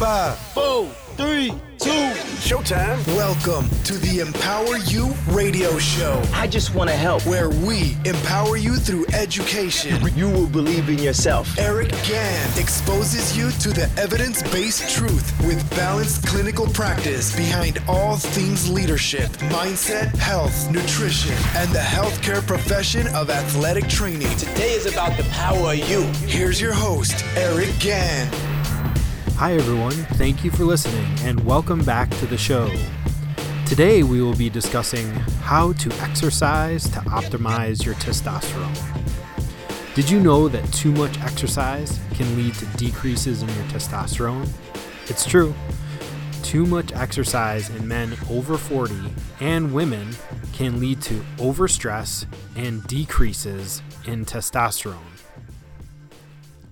Five, four, three, two. Showtime. Welcome to the Empower You radio show, I just want to help. where we empower you through education. You will believe in yourself. Eric Gann exposes you to the evidence based truth with balanced clinical practice behind all things leadership, mindset, health, nutrition, and the healthcare profession of athletic training. Today is about the power of you. Here's your host, Eric Gann. Hi, everyone. Thank you for listening and welcome back to the show. Today, we will be discussing how to exercise to optimize your testosterone. Did you know that too much exercise can lead to decreases in your testosterone? It's true. Too much exercise in men over 40 and women can lead to overstress and decreases in testosterone.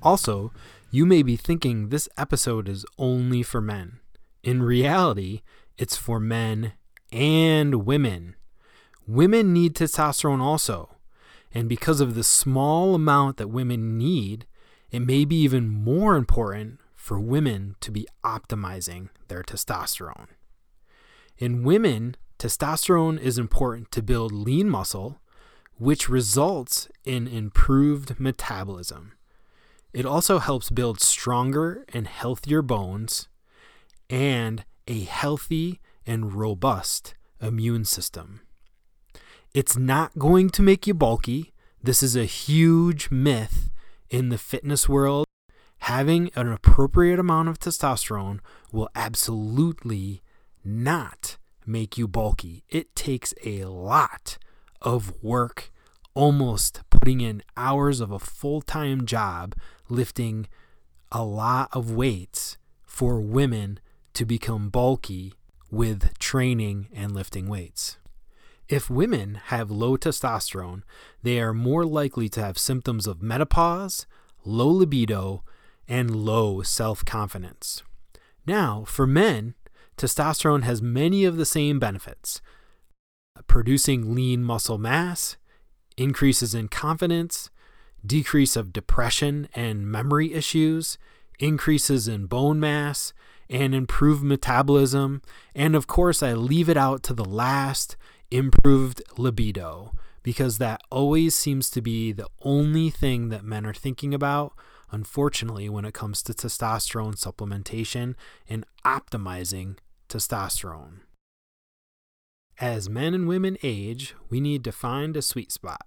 Also, you may be thinking this episode is only for men. In reality, it's for men and women. Women need testosterone also. And because of the small amount that women need, it may be even more important for women to be optimizing their testosterone. In women, testosterone is important to build lean muscle, which results in improved metabolism. It also helps build stronger and healthier bones and a healthy and robust immune system. It's not going to make you bulky. This is a huge myth in the fitness world. Having an appropriate amount of testosterone will absolutely not make you bulky. It takes a lot of work, almost putting in hours of a full time job lifting a lot of weights for women to become bulky with training and lifting weights. If women have low testosterone, they are more likely to have symptoms of menopause, low libido, and low self confidence. Now, for men, testosterone has many of the same benefits producing lean muscle mass, increases in confidence, decrease of depression and memory issues, increases in bone mass, and improved metabolism. And of course, I leave it out to the last improved libido because that always seems to be the only thing that men are thinking about, unfortunately, when it comes to testosterone supplementation and optimizing testosterone. As men and women age, we need to find a sweet spot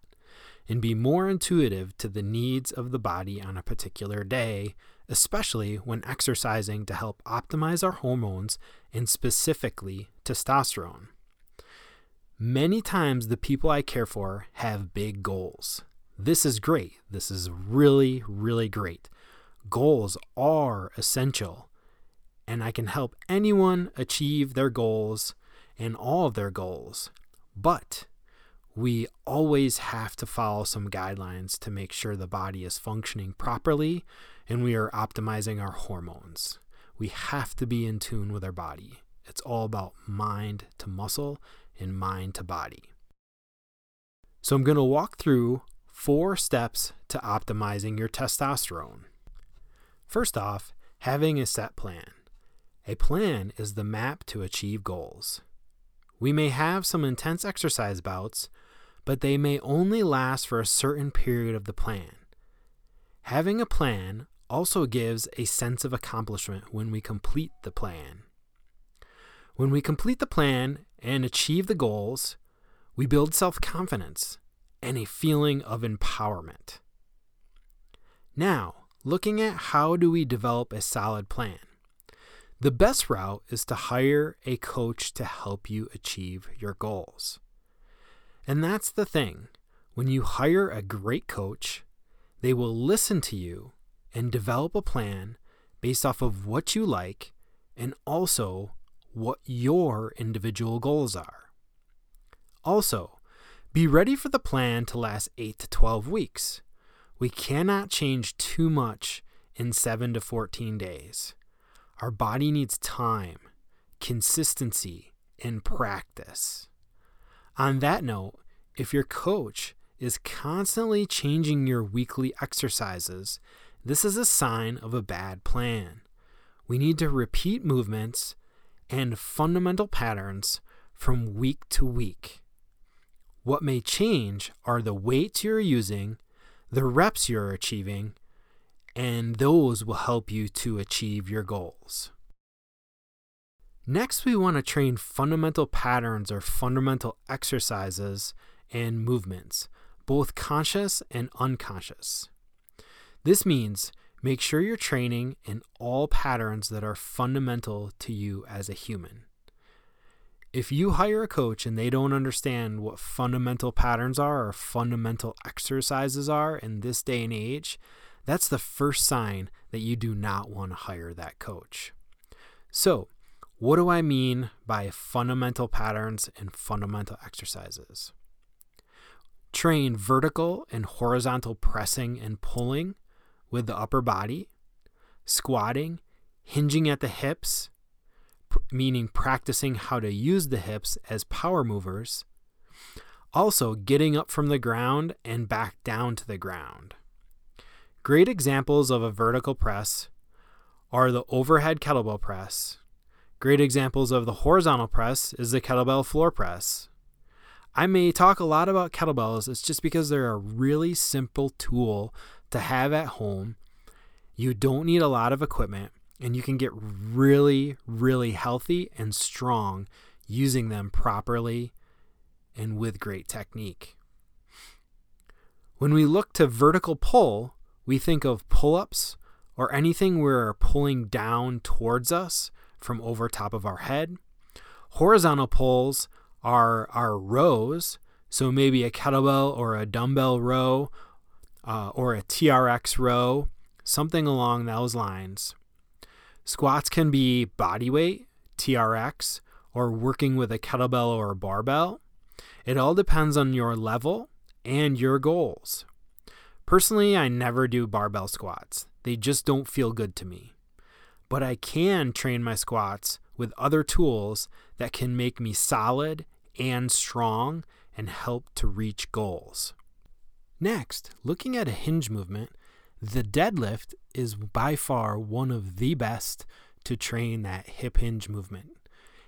and be more intuitive to the needs of the body on a particular day, especially when exercising to help optimize our hormones and specifically testosterone. Many times, the people I care for have big goals. This is great. This is really, really great. Goals are essential, and I can help anyone achieve their goals and all of their goals. But we always have to follow some guidelines to make sure the body is functioning properly and we are optimizing our hormones. We have to be in tune with our body. It's all about mind to muscle and mind to body. So, I'm going to walk through four steps to optimizing your testosterone. First off, having a set plan. A plan is the map to achieve goals. We may have some intense exercise bouts, but they may only last for a certain period of the plan. Having a plan also gives a sense of accomplishment when we complete the plan. When we complete the plan and achieve the goals, we build self confidence and a feeling of empowerment. Now, looking at how do we develop a solid plan? The best route is to hire a coach to help you achieve your goals. And that's the thing. When you hire a great coach, they will listen to you and develop a plan based off of what you like and also what your individual goals are. Also, be ready for the plan to last 8 to 12 weeks. We cannot change too much in 7 to 14 days. Our body needs time, consistency, and practice. On that note, if your coach is constantly changing your weekly exercises, this is a sign of a bad plan. We need to repeat movements and fundamental patterns from week to week. What may change are the weights you're using, the reps you're achieving, and those will help you to achieve your goals. Next, we want to train fundamental patterns or fundamental exercises and movements, both conscious and unconscious. This means make sure you're training in all patterns that are fundamental to you as a human. If you hire a coach and they don't understand what fundamental patterns are or fundamental exercises are in this day and age, that's the first sign that you do not want to hire that coach. So, what do I mean by fundamental patterns and fundamental exercises? Train vertical and horizontal pressing and pulling with the upper body, squatting, hinging at the hips, meaning practicing how to use the hips as power movers. Also, getting up from the ground and back down to the ground. Great examples of a vertical press are the overhead kettlebell press. Great examples of the horizontal press is the kettlebell floor press. I may talk a lot about kettlebells, it's just because they're a really simple tool to have at home. You don't need a lot of equipment, and you can get really, really healthy and strong using them properly and with great technique. When we look to vertical pull, we think of pull ups or anything we're pulling down towards us from over top of our head. Horizontal pulls are our rows, so maybe a kettlebell or a dumbbell row uh, or a TRX row, something along those lines. Squats can be body weight, TRX, or working with a kettlebell or a barbell. It all depends on your level and your goals. Personally, I never do barbell squats. They just don't feel good to me. But I can train my squats with other tools that can make me solid and strong and help to reach goals. Next, looking at a hinge movement, the deadlift is by far one of the best to train that hip hinge movement.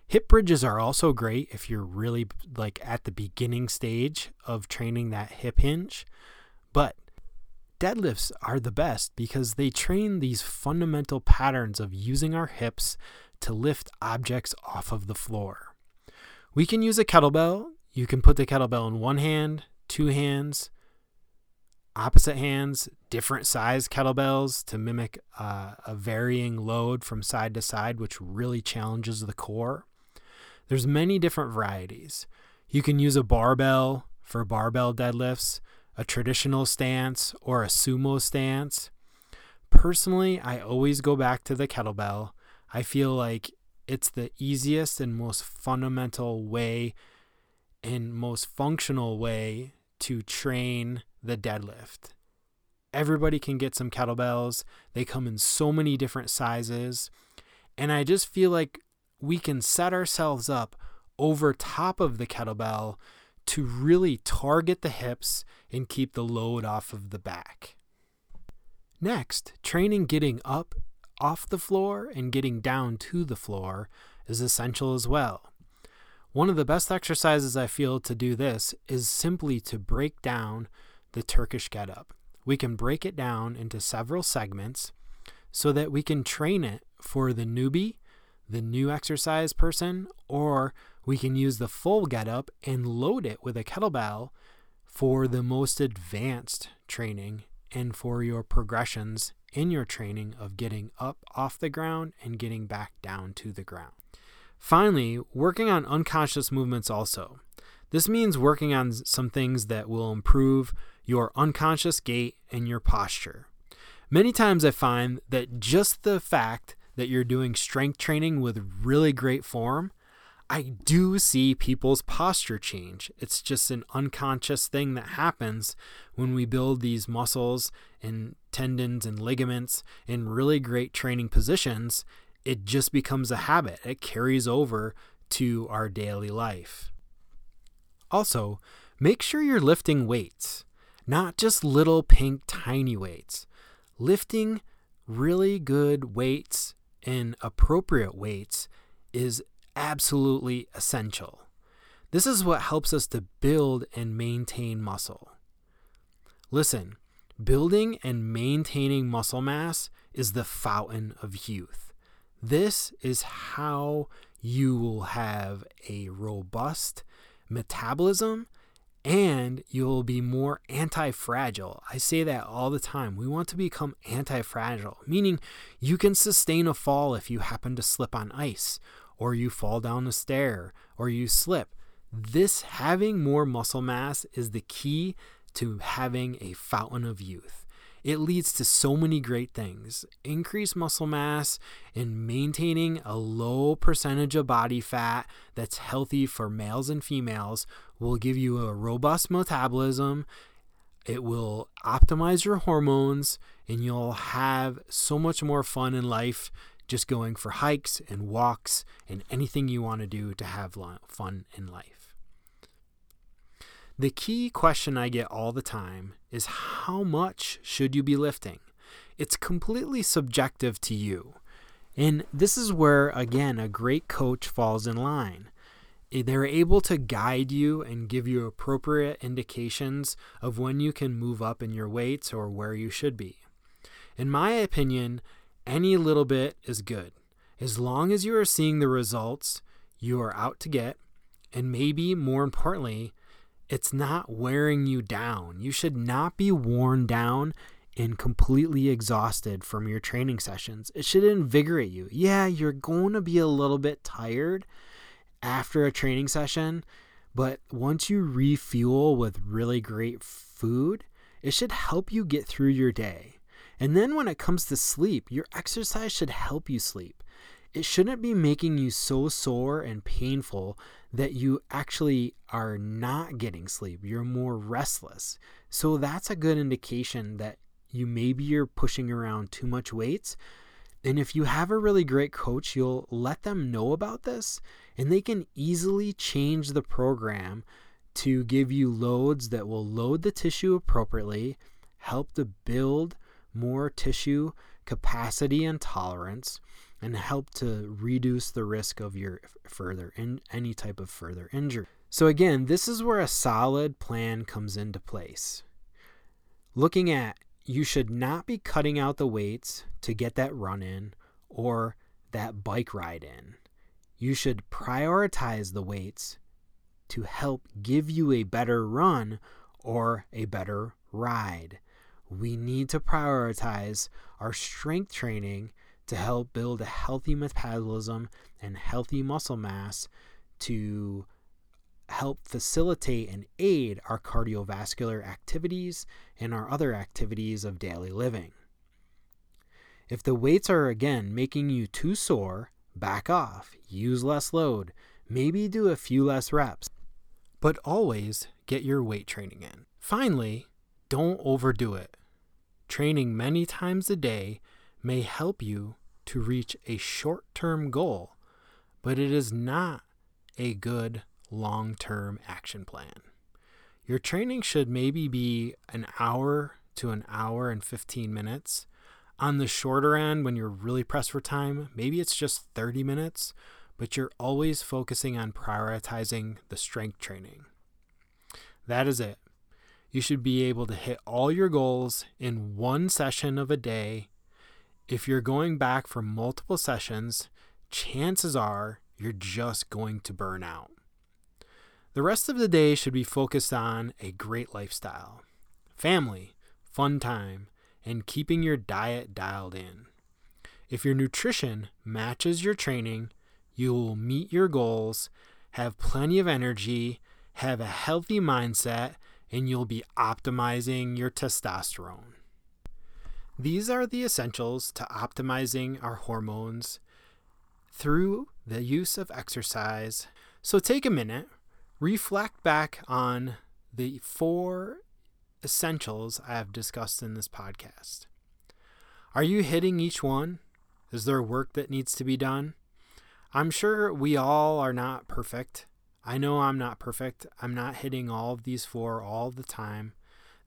Hip bridges are also great if you're really like at the beginning stage of training that hip hinge, but deadlifts are the best because they train these fundamental patterns of using our hips to lift objects off of the floor. We can use a kettlebell. You can put the kettlebell in one hand, two hands, opposite hands, different size kettlebells to mimic uh, a varying load from side to side, which really challenges the core. There's many different varieties. You can use a barbell for barbell deadlifts a traditional stance, or a sumo stance. Personally, I always go back to the kettlebell. I feel like it's the easiest and most fundamental way and most functional way to train the deadlift. Everybody can get some kettlebells. They come in so many different sizes. And I just feel like we can set ourselves up over top of the kettlebell to really target the hips and keep the load off of the back. Next, training getting up off the floor and getting down to the floor is essential as well. One of the best exercises I feel to do this is simply to break down the Turkish get up. We can break it down into several segments so that we can train it for the newbie, the new exercise person, or we can use the full getup and load it with a kettlebell for the most advanced training and for your progressions in your training of getting up off the ground and getting back down to the ground. Finally, working on unconscious movements also. This means working on some things that will improve your unconscious gait and your posture. Many times I find that just the fact that you're doing strength training with really great form I do see people's posture change. It's just an unconscious thing that happens when we build these muscles and tendons and ligaments in really great training positions. It just becomes a habit, it carries over to our daily life. Also, make sure you're lifting weights, not just little pink tiny weights. Lifting really good weights in appropriate weights is absolutely essential. This is what helps us to build and maintain muscle. Listen, building and maintaining muscle mass is the fountain of youth. This is how you will have a robust metabolism and you'll be more anti fragile. I say that all the time. We want to become anti fragile, meaning you can sustain a fall if you happen to slip on ice, or you fall down a stair, or you slip. This having more muscle mass is the key to having a fountain of youth. It leads to so many great things. Increased muscle mass and maintaining a low percentage of body fat that's healthy for males and females will give you a robust metabolism. It will optimize your hormones and you'll have so much more fun in life just going for hikes and walks and anything you want to do to have fun in life. The key question I get all the time is how much should you be lifting? It's completely subjective to you. And this is where, again, a great coach falls in line. Eh, they're able to guide you and give you appropriate indications of when you can move up in your weights or where you should be. In my opinion, any little bit is good. As long as you are seeing the results you are out to get, and maybe more importantly, it's not wearing you down. You should not be worn down and completely exhausted from your training sessions. It should invigorate you. Yeah, you're going to be a little bit tired after a training session, but once you refuel with really great food, it should help you get through your day. And then when it comes to sleep, your exercise should help you sleep it shouldn't be making you so sore and painful that you actually are not getting sleep. You're more restless. So that's a good indication that you maybe you're pushing around too much weights. And if you have a really great coach, you'll let them know about this and they can easily change the program to give you loads that will load the tissue appropriately, help to build more tissue capacity and tolerance and help to reduce the risk of your further in any type of further injury. So again, this is where a solid plan comes into place. Looking at you should not be cutting out the weights to get that run in or that bike ride in. You should prioritize the weights to help give you a better run or a better ride. We need to prioritize our strength training to help build a healthy metabolism and healthy muscle mass to help facilitate and aid our cardiovascular activities and our other activities of daily living. If the weights are again making you too sore, back off, use less load, maybe do a few less reps, but always get your weight training in. Finally, don't overdo it. Training many times a day may help you to reach a short term goal, but it is not a good long term action plan. Your training should maybe be an hour to an hour and 15 minutes. On the shorter end, when you're really pressed for time, maybe it's just 30 minutes, but you're always focusing on prioritizing the strength training. That is it. You should be able to hit all your goals in one session of a day if you're going back for multiple sessions, chances are you're just going to burn out. The rest of the day should be focused on a great lifestyle, family, fun time, and keeping your diet dialed in. If your nutrition matches your training, you will meet your goals, have plenty of energy, have a healthy mindset, and you'll be optimizing your testosterone. These are the essentials to optimizing our hormones through the use of exercise. So take a minute, reflect back on the four essentials I have discussed in this podcast. Are you hitting each one? Is there work that needs to be done? I'm sure we all are not perfect. I know I'm not perfect. I'm not hitting all of these four all the time.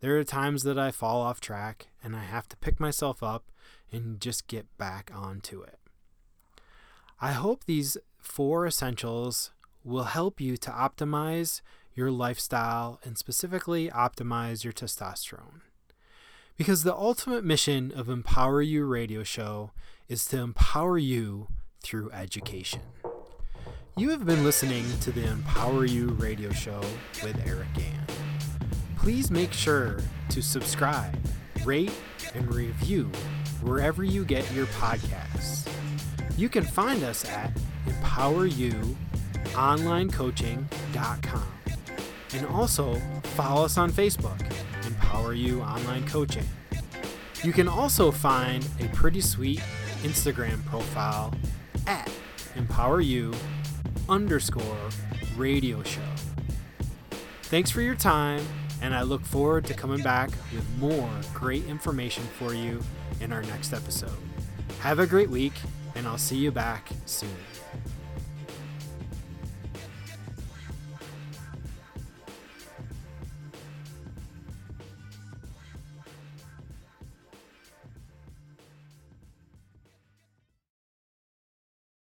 There are times that I fall off track and I have to pick myself up and just get back onto it. I hope these four essentials will help you to optimize your lifestyle and specifically optimize your testosterone. Because the ultimate mission of Empower You Radio Show is to empower you through education. You have been listening to the Empower You Radio Show with Eric Gann. Please make sure to subscribe, rate, and review wherever you get your podcasts. You can find us at empoweryouonlinecoaching.com and also follow us on Facebook, Empower You Online Coaching. You can also find a pretty sweet Instagram profile at Empower You underscore radio show. Thanks for your time, and I look forward to coming back with more great information for you in our next episode. Have a great week, and I'll see you back soon.